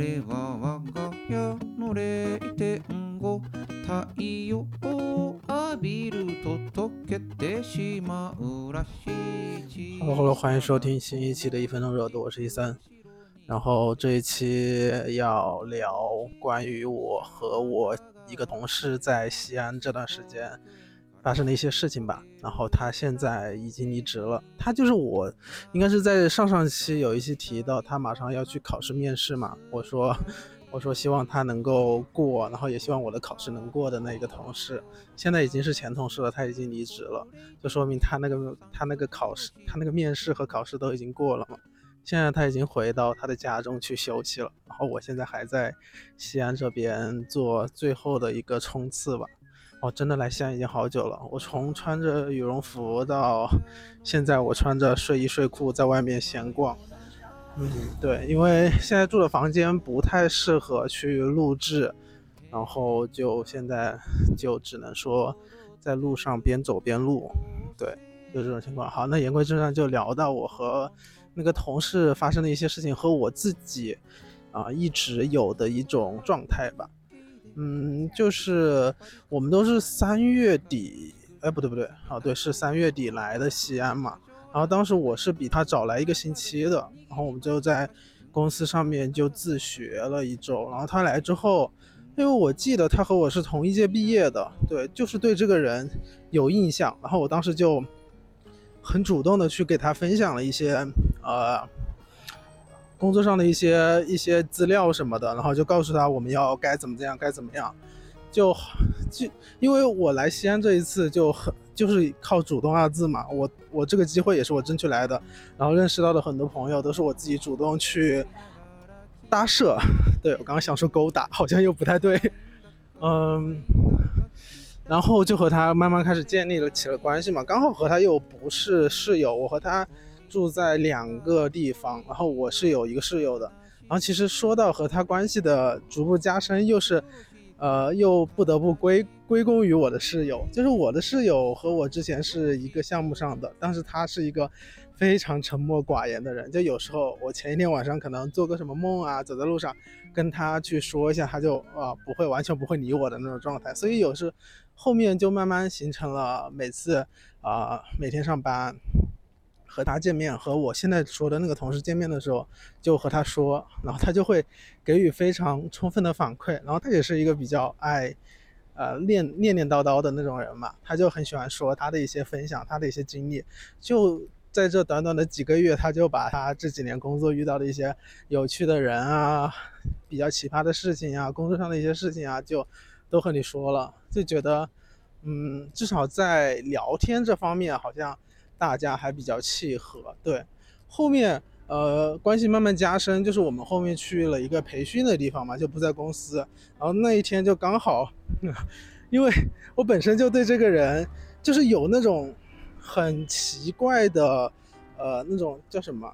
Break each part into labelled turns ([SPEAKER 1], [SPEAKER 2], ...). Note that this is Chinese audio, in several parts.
[SPEAKER 1] れは我が家の0.5太陽を浴びると溶けてしまうらしい
[SPEAKER 2] Hello Hello，欢迎收听新一期的一分钟热度，我是一三。然后这一期要聊关于我和我一个同事在西安这段时间 发生的一些事情吧。然后他现在已经离职了，他就是我应该是在上上期有一期提到他马上要去考试面试嘛，我说我说希望他能够过，然后也希望我的考试能过的那个同事，现在已经是前同事了，他已经离职了，就说明他那个他那个考试他那个面试和考试都已经过了嘛。现在他已经回到他的家中去休息了，然后我现在还在西安这边做最后的一个冲刺吧。哦，真的来西安已经好久了，我从穿着羽绒服到现在我穿着睡衣睡裤在外面闲逛。嗯，对，因为现在住的房间不太适合去录制，然后就现在就只能说在路上边走边录。对，就这种情况。好，那言归正传，就聊到我和。那个同事发生的一些事情和我自己啊一直有的一种状态吧，嗯，就是我们都是三月底，哎，不对不对，啊对，是三月底来的西安嘛，然后当时我是比他早来一个星期的，然后我们就在公司上面就自学了一周，然后他来之后，因为我记得他和我是同一届毕业的，对，就是对这个人有印象，然后我当时就。很主动的去给他分享了一些呃工作上的一些一些资料什么的，然后就告诉他我们要该怎么这样该怎么样，就就因为我来西安这一次就很就是靠主动二字嘛，我我这个机会也是我争取来的，然后认识到的很多朋友都是我自己主动去搭设，对我刚刚想说勾搭，好像又不太对，嗯。然后就和他慢慢开始建立了起了关系嘛，刚好和他又不是室友，我和他住在两个地方，然后我是有一个室友的，然后其实说到和他关系的逐步加深，又是，呃，又不得不归归功于我的室友，就是我的室友和我之前是一个项目上的，但是他是一个非常沉默寡言的人，就有时候我前一天晚上可能做个什么梦啊，走在路上跟他去说一下，他就啊不会完全不会理我的那种状态，所以有时。后面就慢慢形成了，每次啊每天上班和他见面，和我现在说的那个同事见面的时候，就和他说，然后他就会给予非常充分的反馈，然后他也是一个比较爱呃念念念叨叨的那种人嘛，他就很喜欢说他的一些分享，他的一些经历，就在这短短的几个月，他就把他这几年工作遇到的一些有趣的人啊，比较奇葩的事情啊，工作上的一些事情啊，就。都和你说了，就觉得，嗯，至少在聊天这方面，好像大家还比较契合。对，后面呃关系慢慢加深，就是我们后面去了一个培训的地方嘛，就不在公司。然后那一天就刚好，因为我本身就对这个人就是有那种很奇怪的，呃，那种叫什么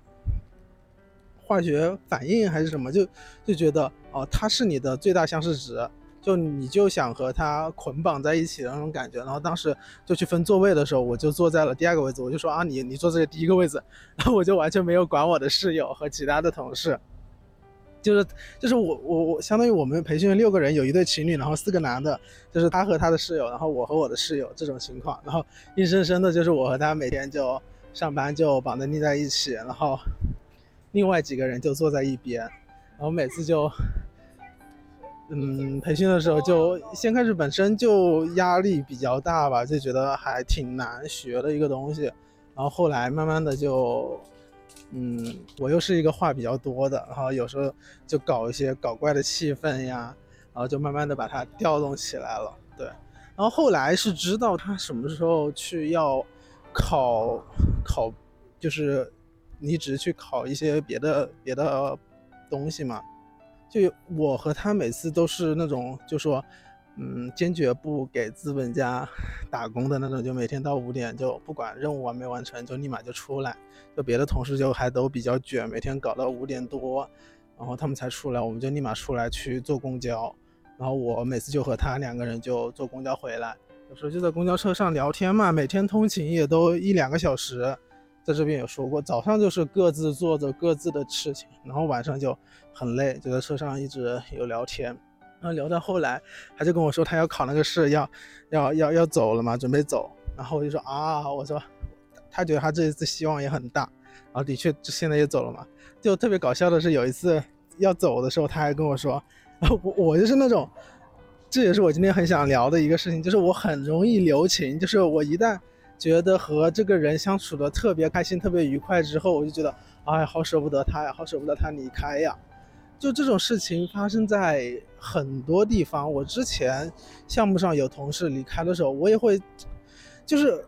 [SPEAKER 2] 化学反应还是什么，就就觉得哦，他是你的最大相似值。就你就想和他捆绑在一起的那种感觉，然后当时就去分座位的时候，我就坐在了第二个位置，我就说啊，你你坐这个第一个位置，然后我就完全没有管我的室友和其他的同事，就是就是我我我相当于我们培训六个人，有一对情侣，然后四个男的，就是他和他的室友，然后我和我的室友这种情况，然后硬生生的就是我和他每天就上班就绑着腻在一起，然后另外几个人就坐在一边，然后每次就。嗯，培训的时候就先开始本身就压力比较大吧，就觉得还挺难学的一个东西。然后后来慢慢的就，嗯，我又是一个话比较多的，然后有时候就搞一些搞怪的气氛呀，然后就慢慢的把它调动起来了。对，然后后来是知道他什么时候去要考考，就是离职去考一些别的别的东西嘛。就我和他每次都是那种，就说，嗯，坚决不给资本家 打工的那种，就每天到五点就不管任务完没完成，就立马就出来。就别的同事就还都比较卷，每天搞到五点多，然后他们才出来，我们就立马出来去坐公交。然后我每次就和他两个人就坐公交回来，有时候就在公交车上聊天嘛，每天通勤也都一两个小时，在这边有说过，早上就是各自做着各自的事情，然后晚上就很累，就在车上一直有聊天，然后聊到后来，他就跟我说他要考那个试，要要要要走了嘛，准备走，然后我就说啊，我说他觉得他这一次希望也很大，然后的确现在也走了嘛，就特别搞笑的是有一次要走的时候，他还跟我说，我我就是那种，这也是我今天很想聊的一个事情，就是我很容易留情，就是我一旦。觉得和这个人相处的特别开心、特别愉快之后，我就觉得，哎，好舍不得他呀，好舍不得他离开呀。就这种事情发生在很多地方。我之前项目上有同事离开的时候，我也会，就是，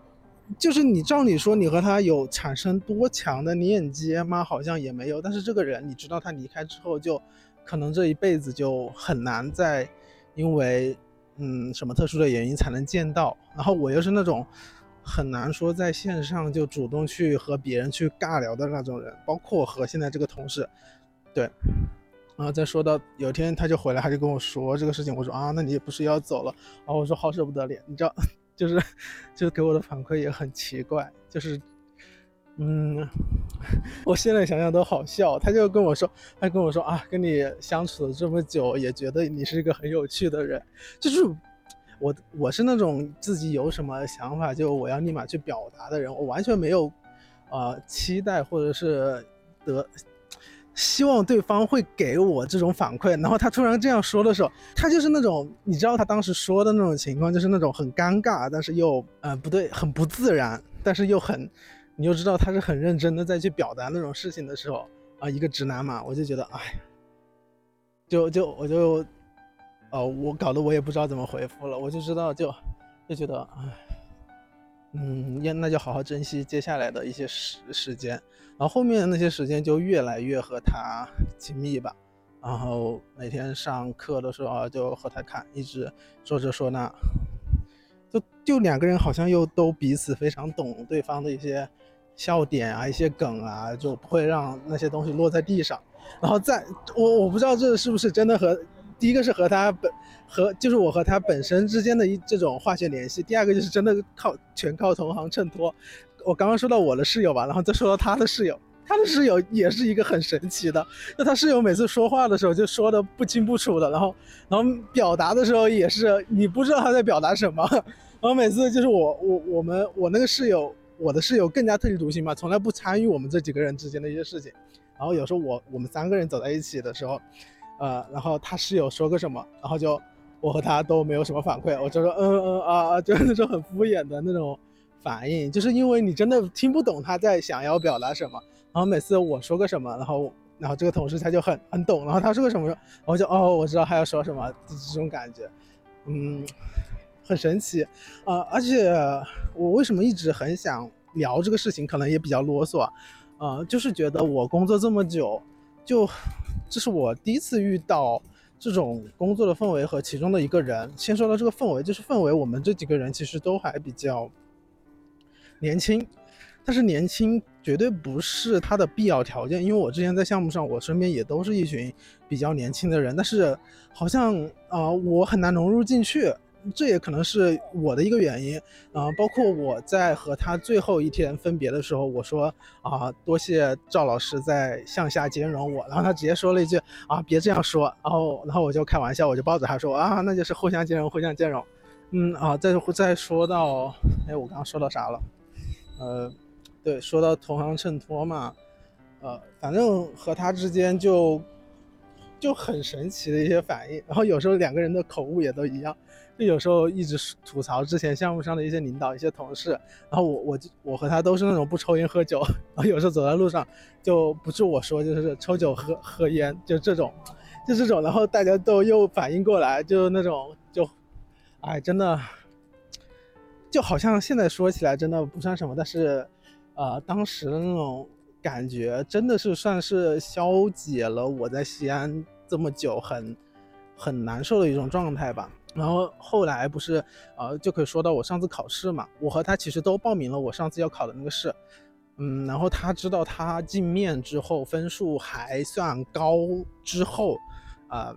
[SPEAKER 2] 就是你照理说你和他有产生多强的链接吗？好像也没有。但是这个人，你知道他离开之后，就可能这一辈子就很难再因为嗯什么特殊的原因才能见到。然后我又是那种。很难说在线上就主动去和别人去尬聊的那种人，包括我和现在这个同事，对，然后再说到有天他就回来，他就跟我说这个事情，我说啊，那你也不是要走了？然后我说好舍不得脸，你知道，就是，就给我的反馈也很奇怪，就是，嗯，我现在想想都好笑。他就跟我说，他跟我说啊，跟你相处了这么久，也觉得你是一个很有趣的人，就是。我我是那种自己有什么想法就我要立马去表达的人，我完全没有，呃，期待或者是得希望对方会给我这种反馈。然后他突然这样说的时候，他就是那种你知道他当时说的那种情况，就是那种很尴尬，但是又呃不对，很不自然，但是又很，你又知道他是很认真的在去表达那种事情的时候啊，一个直男嘛，我就觉得哎，就就我就。哦，我搞得我也不知道怎么回复了，我就知道就就觉得，唉，嗯，那那就好好珍惜接下来的一些时时间，然后后面那些时间就越来越和他亲密吧，然后每天上课的时候就和他看，一直说这说那，就就两个人好像又都彼此非常懂对方的一些笑点啊，一些梗啊，就不会让那些东西落在地上，然后在我我不知道这是不是真的和。第一个是和他本和就是我和他本身之间的一这种化学联系，第二个就是真的靠全靠同行衬托。我刚刚说到我的室友吧，然后再说到他的室友，他的室友也是一个很神奇的。就他室友每次说话的时候就说的不清不楚的，然后然后表达的时候也是你不知道他在表达什么。然后每次就是我我我们我那个室友，我的室友更加特立独行嘛，从来不参与我们这几个人之间的一些事情。然后有时候我我们三个人走在一起的时候。呃，然后他室友说个什么，然后就我和他都没有什么反馈，我就说嗯嗯啊啊，就是那种很敷衍的那种反应，就是因为你真的听不懂他在想要表达什么。然后每次我说个什么，然后然后这个同事他就很很懂，然后他说个什么，然后就哦，我知道他要说什么，这种感觉，嗯，很神奇啊。而且我为什么一直很想聊这个事情，可能也比较啰嗦啊，就是觉得我工作这么久，就。这是我第一次遇到这种工作的氛围和其中的一个人。先说到这个氛围，就是氛围，我们这几个人其实都还比较年轻，但是年轻绝对不是他的必要条件。因为我之前在项目上，我身边也都是一群比较年轻的人，但是好像啊，我很难融入进去。这也可能是我的一个原因。啊，包括我在和他最后一天分别的时候，我说啊，多谢赵老师在向下兼容我，然后他直接说了一句啊，别这样说，然后然后我就开玩笑，我就抱着他说啊，那就是互相兼容，互相兼容，嗯啊，再再说到，哎，我刚刚说到啥了？呃，对，说到同行衬托嘛，呃，反正和他之间就就很神奇的一些反应，然后有时候两个人的口误也都一样。就有时候一直吐槽之前项目上的一些领导、一些同事，然后我我就我和他都是那种不抽烟喝酒，然后有时候走在路上就不是我说就是抽酒喝喝烟，就这种，就这种，然后大家都又反应过来，就那种就，哎，真的，就好像现在说起来真的不算什么，但是，呃，当时的那种感觉真的是算是消解了我在西安这么久很很难受的一种状态吧。然后后来不是，呃，就可以说到我上次考试嘛。我和他其实都报名了我上次要考的那个试，嗯，然后他知道他进面之后分数还算高之后，啊，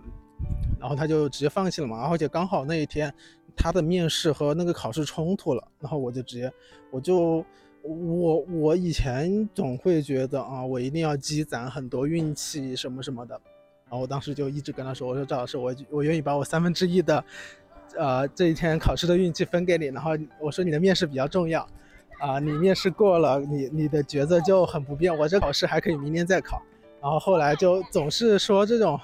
[SPEAKER 2] 然后他就直接放弃了嘛。而且刚好那一天他的面试和那个考试冲突了，然后我就直接，我就我我以前总会觉得啊，我一定要积攒很多运气什么什么的，然后我当时就一直跟他说，我说赵老师，我我愿意把我三分之一的，呃这一天考试的运气分给你，然后我说你的面试比较重要，啊你面试过了，你你的抉择就很不便，我这考试还可以明年再考，然后后来就总是说这种，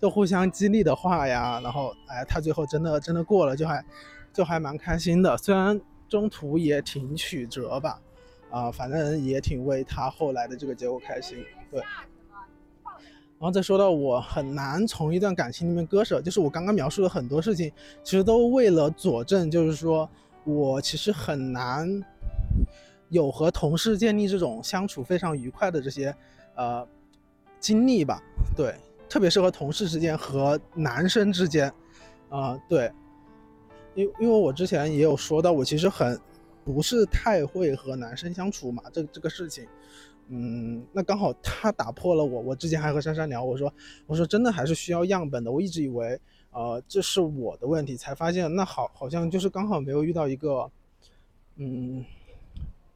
[SPEAKER 2] 就互相激励的话呀，然后哎他最后真的真的过了，就还就还蛮开心的，虽然。中途也挺曲折吧，啊，反正也挺为他后来的这个结果开心。对，然后再说到我很难从一段感情里面割舍，就是我刚刚描述的很多事情，其实都为了佐证，就是说我其实很难有和同事建立这种相处非常愉快的这些呃经历吧。对，特别是和同事之间和男生之间，啊，对。因因为我之前也有说到，我其实很不是太会和男生相处嘛，这这个事情，嗯，那刚好他打破了我。我之前还和珊珊聊，我说我说真的还是需要样本的。我一直以为，呃，这是我的问题，才发现那好好像就是刚好没有遇到一个，嗯，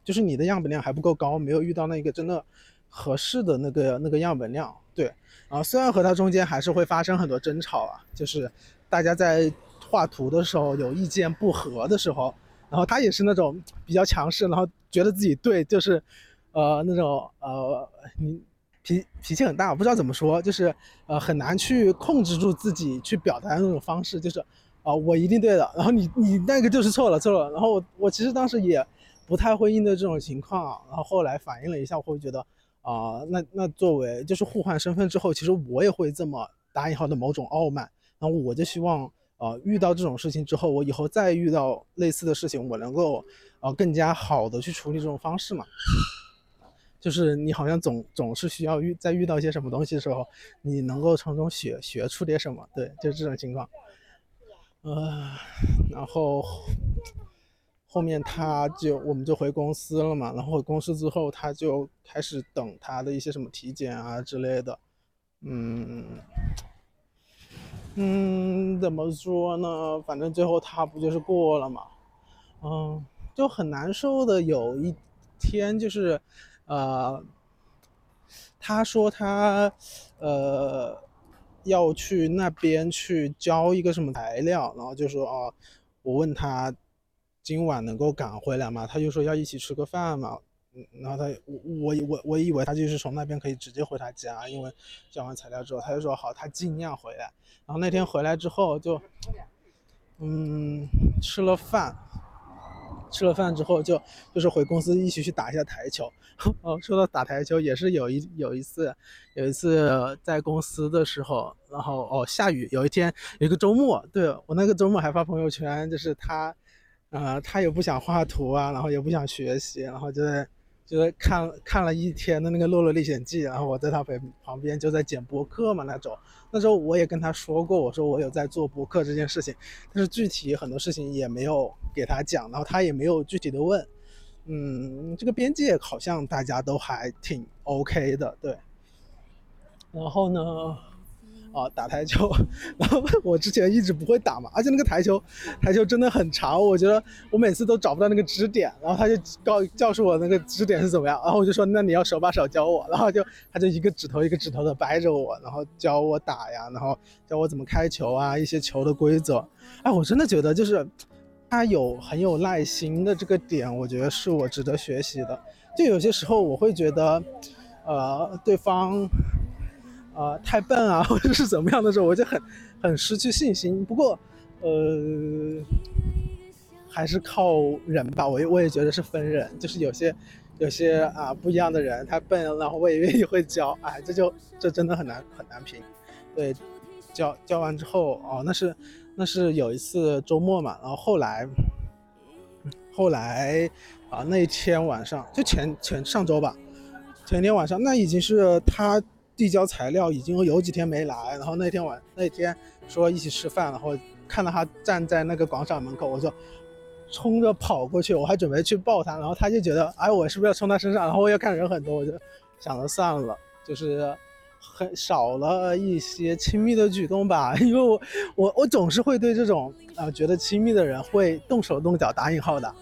[SPEAKER 2] 就是你的样本量还不够高，没有遇到那个真的合适的那个那个样本量。对，啊，虽然和他中间还是会发生很多争吵啊，就是大家在。画图的时候有意见不合的时候，然后他也是那种比较强势，然后觉得自己对，就是，呃，那种呃，你脾脾气很大，不知道怎么说，就是呃很难去控制住自己去表达的那种方式，就是啊我一定对的，然后你你那个就是错了错了，然后我我其实当时也不太会应对这种情况，然后后来反应了一下，我会觉得啊那那作为就是互换身份之后，其实我也会这么打引号的某种傲慢，然后我就希望。呃，遇到这种事情之后，我以后再遇到类似的事情，我能够呃更加好的去处理这种方式嘛。就是你好像总总是需要遇在遇到一些什么东西的时候，你能够从中学学出点什么，对，就是这种情况。呃，然后后面他就我们就回公司了嘛，然后回公司之后他就开始等他的一些什么体检啊之类的，嗯。嗯，怎么说呢？反正最后他不就是过了嘛，嗯，就很难受的。有一天就是，呃，他说他呃要去那边去交一个什么材料，然后就说啊，我问他今晚能够赶回来吗？他就说要一起吃个饭嘛。然后他我我我我以为他就是从那边可以直接回他家，因为交完材料之后，他就说好，他尽量回来。然后那天回来之后就，嗯，吃了饭，吃了饭之后就就是回公司一起去打一下台球。哦，说到打台球，也是有一有一次有一次在公司的时候，然后哦下雨，有一天有一个周末，对我那个周末还发朋友圈，就是他，呃，他也不想画图啊，然后也不想学习，然后就在。就是看看了一天的那个《洛洛历险记》，然后我在他旁旁边就在剪播客嘛那种。那时候我也跟他说过，我说我有在做播客这件事情，但是具体很多事情也没有给他讲，然后他也没有具体的问。嗯，这个边界好像大家都还挺 OK 的，对。然后呢？啊，打台球，然后我之前一直不会打嘛，而且那个台球，台球真的很长，我觉得我每次都找不到那个支点，然后他就告教诉我那个支点是怎么样，然后我就说那你要手把手教我，然后就他就一个指头一个指头的掰着我，然后教我打呀，然后教我怎么开球啊，一些球的规则，哎，我真的觉得就是他有很有耐心的这个点，我觉得是我值得学习的，就有些时候我会觉得，呃，对方。啊，太笨啊，或者是怎么样的时候，我就很很失去信心。不过，呃，还是靠人吧。我我也觉得是分人，就是有些有些啊不一样的人，他笨，然后我也愿意会教。哎，这就这真的很难很难评。对，教教完之后，哦，那是那是有一次周末嘛，然后后来后来啊那天晚上就前前上周吧，前天晚上那已经是他。递交材料已经有几天没来，然后那天晚那天说一起吃饭，然后看到他站在那个广场门口，我就冲着跑过去，我还准备去抱他，然后他就觉得哎我是不是要冲他身上，然后我又看人很多，我就想着算了，就是很少了一些亲密的举动吧，因为我我我总是会对这种啊觉得亲密的人会动手动脚打引号的，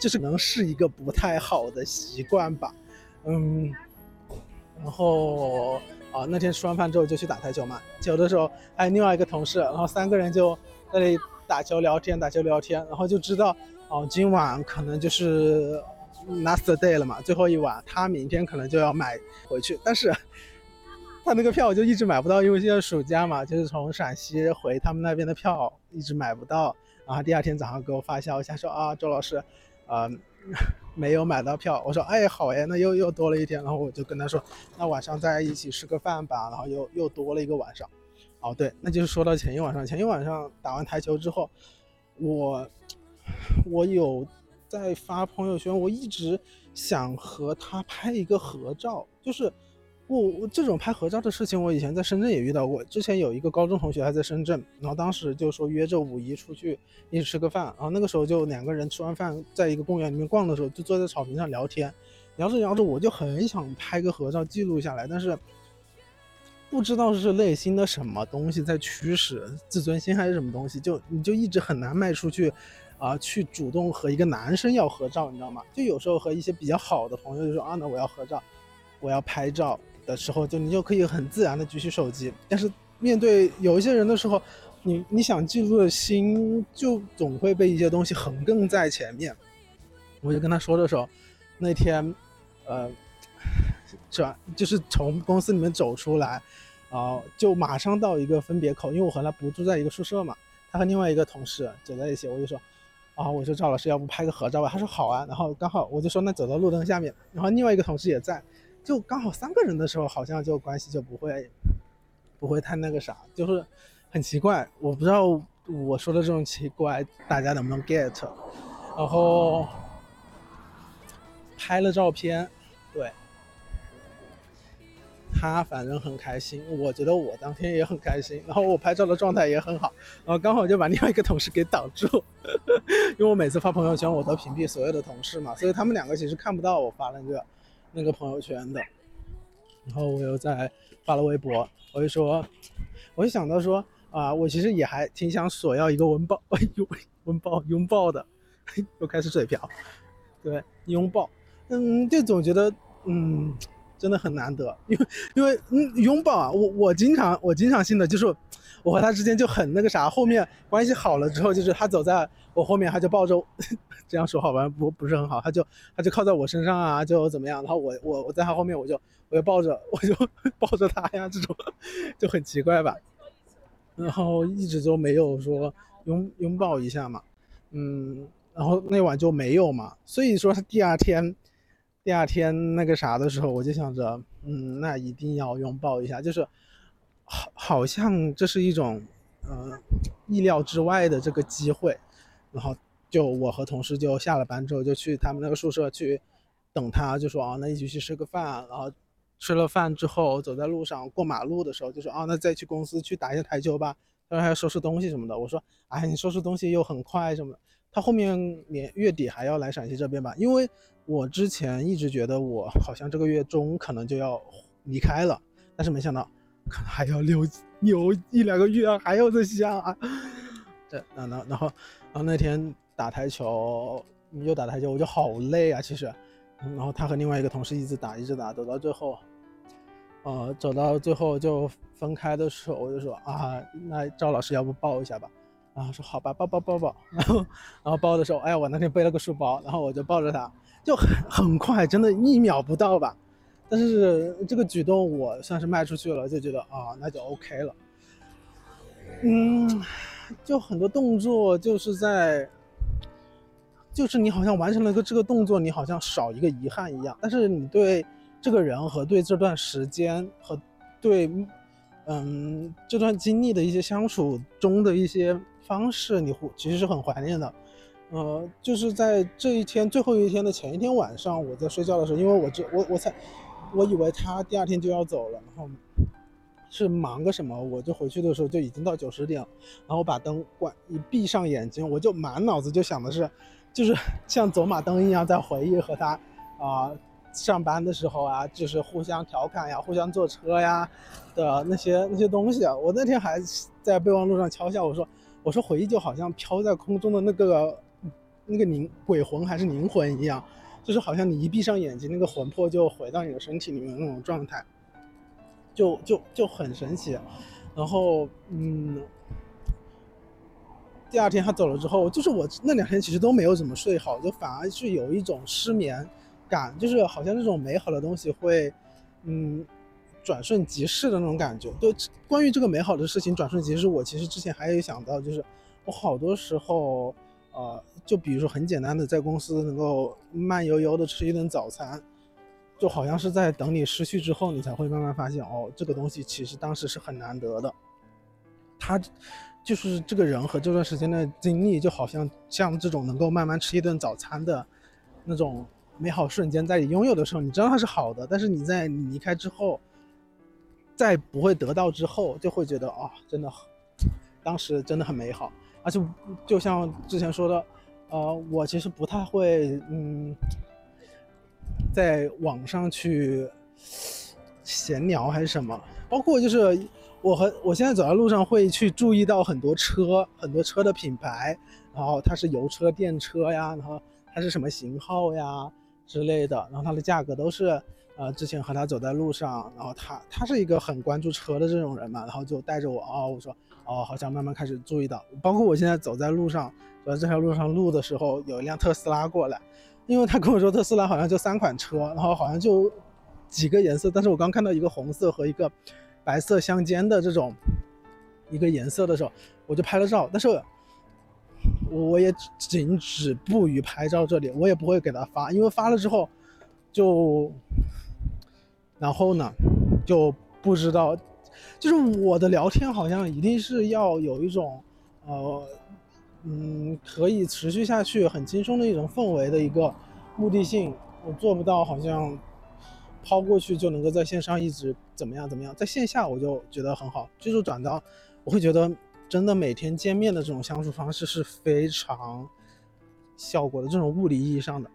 [SPEAKER 2] 就是能是一个不太好的习惯吧，嗯，然后啊那天吃完饭之后就去打台球嘛，球的时候还有另外一个同事，然后三个人就在那里打球聊天，打球聊天，然后就知道哦今晚可能就是 last day 了嘛，最后一晚，他明天可能就要买回去，但是他那个票就一直买不到，因为现在暑假嘛，就是从陕西回他们那边的票一直买不到，然后第二天早上给我发消息说啊周老师。啊，没有买到票。我说，哎，好哎，那又又多了一天。然后我就跟他说，那晚上再一起吃个饭吧。然后又又多了一个晚上。哦，对，那就是说到前一晚上，前一晚上打完台球之后，我我有在发朋友圈，我一直想和他拍一个合照，就是。我我这种拍合照的事情，我以前在深圳也遇到过。之前有一个高中同学还在深圳，然后当时就说约着五一出去一起吃个饭，然后那个时候就两个人吃完饭，在一个公园里面逛的时候，就坐在草坪上聊天，聊着聊着，我就很想拍个合照记录下来，但是不知道是内心的什么东西在驱使，自尊心还是什么东西，就你就一直很难迈出去，啊，去主动和一个男生要合照，你知道吗？就有时候和一些比较好的朋友就说啊，那我要合照，我要拍照。的时候，就你就可以很自然的举起手机，但是面对有一些人的时候，你你想记录的心就总会被一些东西横亘在前面。我就跟他说的时候，那天，呃，转就是从公司里面走出来，啊，就马上到一个分别口，因为我和他不住在一个宿舍嘛，他和另外一个同事走在一起，我就说，啊，我说赵老师要不拍个合照吧？他说好啊，然后刚好我就说那走到路灯下面，然后另外一个同事也在。就刚好三个人的时候，好像就关系就不会，不会太那个啥，就是很奇怪。我不知道我说的这种奇怪，大家能不能 get？然后拍了照片，对，他反正很开心，我觉得我当天也很开心。然后我拍照的状态也很好，然后刚好就把另外一个同事给挡住，因为我每次发朋友圈，我都屏蔽所有的同事嘛，所以他们两个其实看不到我发那个。那个朋友圈的，然后我又在发了微博，我就说，我就想到说啊，我其实也还挺想索要一个 拥抱，哎呦，拥抱拥抱的，又开始嘴瓢，对，拥抱，嗯，就总觉得嗯，真的很难得，因为因为嗯，拥抱啊，我我经常我经常性的就是。我和他之间就很那个啥，后面关系好了之后，就是他走在我后面，他就抱着，这样说好吧，不不是很好，他就他就靠在我身上啊，就怎么样，然后我我我在他后面，我就我就抱着我就 抱着他呀，这种就很奇怪吧，然后一直都没有说拥拥抱一下嘛，嗯，然后那晚就没有嘛，所以说他第二天第二天那个啥的时候，我就想着，嗯，那一定要拥抱一下，就是。好，好像这是一种，呃，意料之外的这个机会，然后就我和同事就下了班之后就去他们那个宿舍去等他，就说啊，那一起去吃个饭，然后吃了饭之后走在路上过马路的时候就说啊，那再去公司去打一下台球吧，他说还要收拾东西什么的，我说哎，你收拾东西又很快什么，他后面年月底还要来陕西这边吧，因为我之前一直觉得我好像这个月中可能就要离开了，但是没想到。可能还要留留一两个月啊，还要再下啊。对，然后然后然后那天打台球，又打台球，我就好累啊，其实。然后他和另外一个同事一直打，一直打，走到最后，呃，走到最后就分开的时候，我就说啊，那赵老师要不抱一下吧？然后说好吧，抱抱抱抱。然后然后抱的时候，哎呀，我那天背了个书包，然后我就抱着他，就很很快，真的一秒不到吧。但是这个举动我算是迈出去了，就觉得啊，那就 OK 了。嗯，就很多动作就是在，就是你好像完成了一个这个动作，你好像少一个遗憾一样。但是你对这个人和对这段时间和对嗯这段经历的一些相处中的一些方式，你其实是很怀念的。呃，就是在这一天最后一天的前一天晚上，我在睡觉的时候，因为我这我我才。我以为他第二天就要走了，然后是忙个什么，我就回去的时候就已经到九十点，然后把灯关，一闭上眼睛，我就满脑子就想的是，就是像走马灯一样在回忆和他啊上班的时候啊，就是互相调侃呀，互相坐车呀的那些那些东西啊。我那天还在备忘录上敲下我说，我说回忆就好像飘在空中的那个那个灵鬼魂还是灵魂一样，就是好像你一闭上眼睛，那个魂魄就回到你的身体里面那种状态，就就就很神奇。然后，嗯，第二天他走了之后，就是我那两天其实都没有怎么睡好，就反而是有一种失眠感，就是好像这种美好的东西会，嗯。转瞬即逝的那种感觉，对，关于这个美好的事情转瞬即逝，我其实之前还有想到，就是我好多时候，呃，就比如说很简单的在公司能够慢悠悠的吃一顿早餐，就好像是在等你失去之后，你才会慢慢发现，哦，这个东西其实当时是很难得的。他就是这个人和这段时间的经历，就好像像这种能够慢慢吃一顿早餐的那种美好瞬间，在你拥有的时候，你知道它是好的，但是你在你离开之后。在不会得到之后，就会觉得啊，真的，当时真的很美好。而且就像之前说的，呃，我其实不太会，嗯，在网上去闲聊还是什么。包括就是我和我现在走在路上会去注意到很多车，很多车的品牌，然后它是油车、电车呀，然后它是什么型号呀之类的，然后它的价格都是。呃，之前和他走在路上，然后他他是一个很关注车的这种人嘛，然后就带着我哦，我说哦，好像慢慢开始注意到，包括我现在走在路上，走在这条路上路的时候，有一辆特斯拉过来，因为他跟我说特斯拉好像就三款车，然后好像就几个颜色，但是我刚看到一个红色和一个白色相间的这种一个颜色的时候，我就拍了照，但是我也仅止步于拍照这里，我也不会给他发，因为发了之后就。然后呢，就不知道，就是我的聊天好像一定是要有一种，呃，嗯，可以持续下去、很轻松的一种氛围的一个目的性，我做不到，好像抛过去就能够在线上一直怎么样怎么样，在线下我就觉得很好，就是转到，我会觉得真的每天见面的这种相处方式是非常效果的，这种物理意义上的，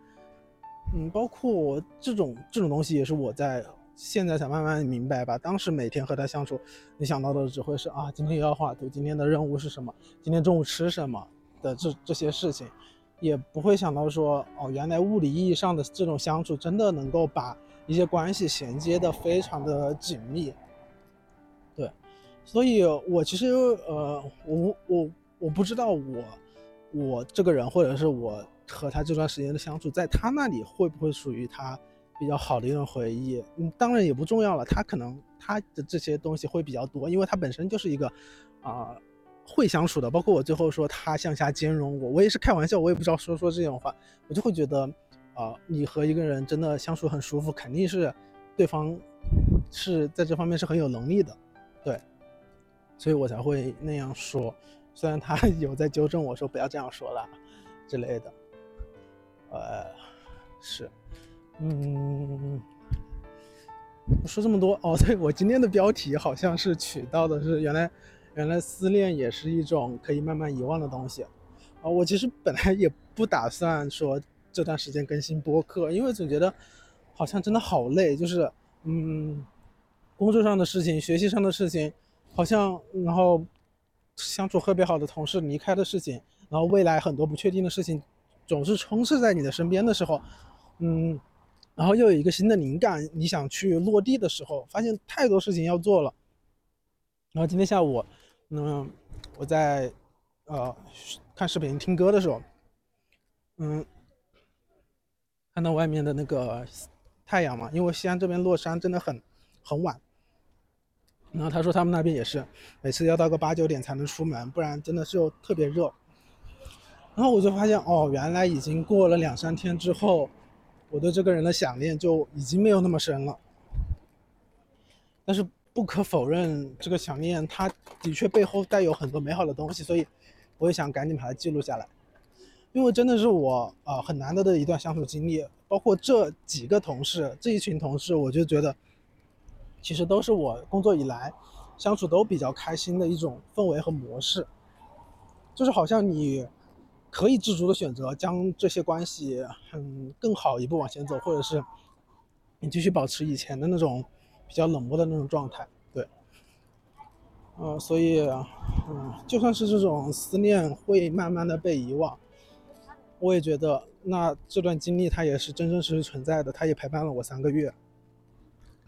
[SPEAKER 2] 嗯，包括这种这种东西也是我在。现在才慢慢明白吧，当时每天和他相处，你想到的只会是啊，今天要画图，今天的任务是什么，今天中午吃什么的这这些事情，也不会想到说哦，原来物理意义上的这种相处真的能够把一些关系衔接的非常的紧密。对，所以我其实呃，我我我不知道我我这个人或者是我和他这段时间的相处，在他那里会不会属于他。比较好的一段回忆，嗯，当然也不重要了。他可能他的这些东西会比较多，因为他本身就是一个，啊，会相处的。包括我最后说他向下兼容我，我也是开玩笑，我也不知道说说这种话，我就会觉得，啊，你和一个人真的相处很舒服，肯定是对方是在这方面是很有能力的，对，所以我才会那样说。虽然他 有在纠正我说不要这样说了之类的，呃，是。嗯，说这么多哦，对我今天的标题好像是取到的是原来，原来思念也是一种可以慢慢遗忘的东西啊。我其实本来也不打算说这段时间更新播客，因为总觉得好像真的好累，就是嗯，工作上的事情、学习上的事情，好像然后相处特别好的同事离开的事情，然后未来很多不确定的事情总是充斥在你的身边的时候，嗯。然后又有一个新的灵感，你想去落地的时候，发现太多事情要做了。然后今天下午，嗯，我在呃看视频听歌的时候，嗯，看到外面的那个太阳嘛，因为西安这边落山真的很很晚。然后他说他们那边也是，每次要到个八九点才能出门，不然真的是特别热。然后我就发现哦，原来已经过了两三天之后。我对这个人的想念就已经没有那么深了，但是不可否认，这个想念它的确背后带有很多美好的东西，所以我也想赶紧把它记录下来，因为真的是我啊很难得的一段相处经历，包括这几个同事，这一群同事，我就觉得其实都是我工作以来相处都比较开心的一种氛围和模式，就是好像你。可以自主的选择将这些关系，嗯，更好一步往前走，或者是你继续保持以前的那种比较冷漠的那种状态，对，嗯，所以，嗯，就算是这种思念会慢慢的被遗忘，我也觉得，那这段经历它也是真真实实存在的，它也陪伴了我三个月。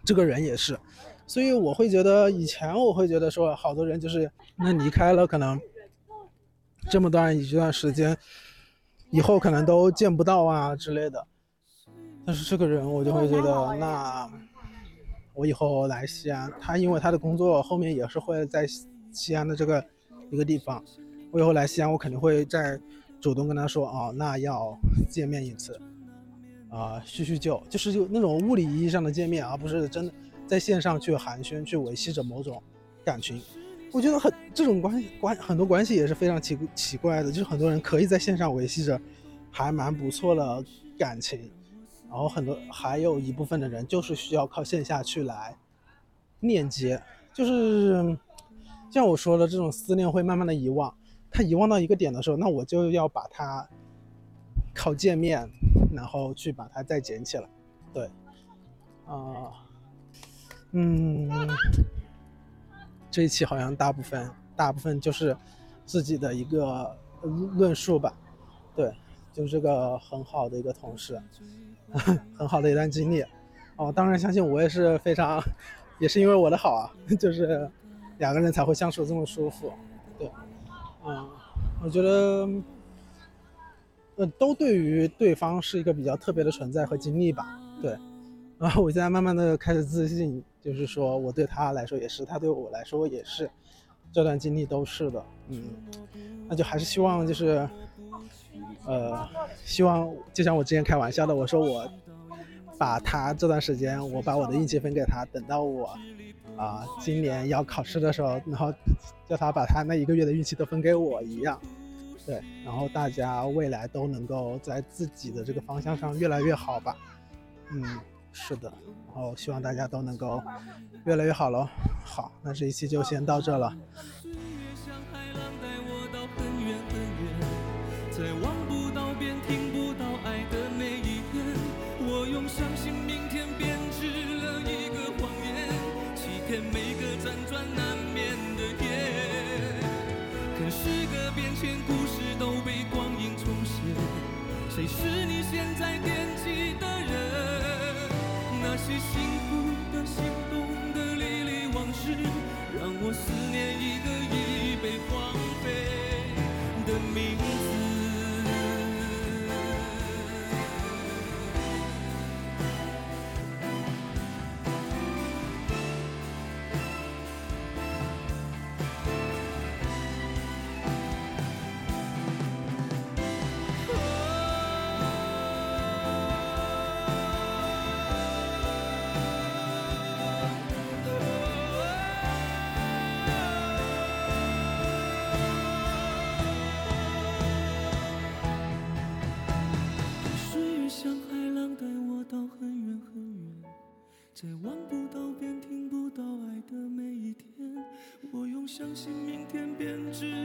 [SPEAKER 2] 这个人也是，所以我会觉得，以前我会觉得说，好多人就是那离开了，可能这么段一段时间，以后可能都见不到啊之类的。但是这个人，我就会觉得，那我以后来西安，他因为他的工作后面也是会在西安的这个一个地方，我以后来西安，我肯定会再主动跟他说，哦，那要见面一次。啊，叙叙旧，就是就那种物理意义上的见面，而不是真的在线上去寒暄，去维系着某种感情。我觉得很这种关系关很多关系也是非常奇奇怪的，就是很多人可以在线上维系着还蛮不错的感情，然后很多还有一部分的人就是需要靠线下去来链接，就是像我说的这种思念会慢慢的遗忘，他遗忘到一个点的时候，那我就要把它靠见面。然后去把它再捡起来，对，啊，嗯，这一期好像大部分大部分就是自己的一个论述吧，对，就是这个很好的一个同事，很好的一段经历，哦，当然相信我也是非常，也是因为我的好啊，就是两个人才会相处这么舒服，对，嗯，我觉得。呃，都对于对方是一个比较特别的存在和经历吧，对。然后我现在慢慢的开始自信，就是说我对他来说也是，他对我来说也是，这段经历都是的，嗯。那就还是希望就是，呃，希望就像我之前开玩笑的，我说我把他这段时间，我把我的运气分给他，等到我啊今年要考试的时候，然后叫他把他那一个月的运气都分给我一样。对，然后大家未来都能够在自己的这个方向上越来越好吧。嗯，是的，然后希望大家都能够越来越好喽。好，那这一期就先到这了。在望不到边听不到爱的每一天，我用相信明天编织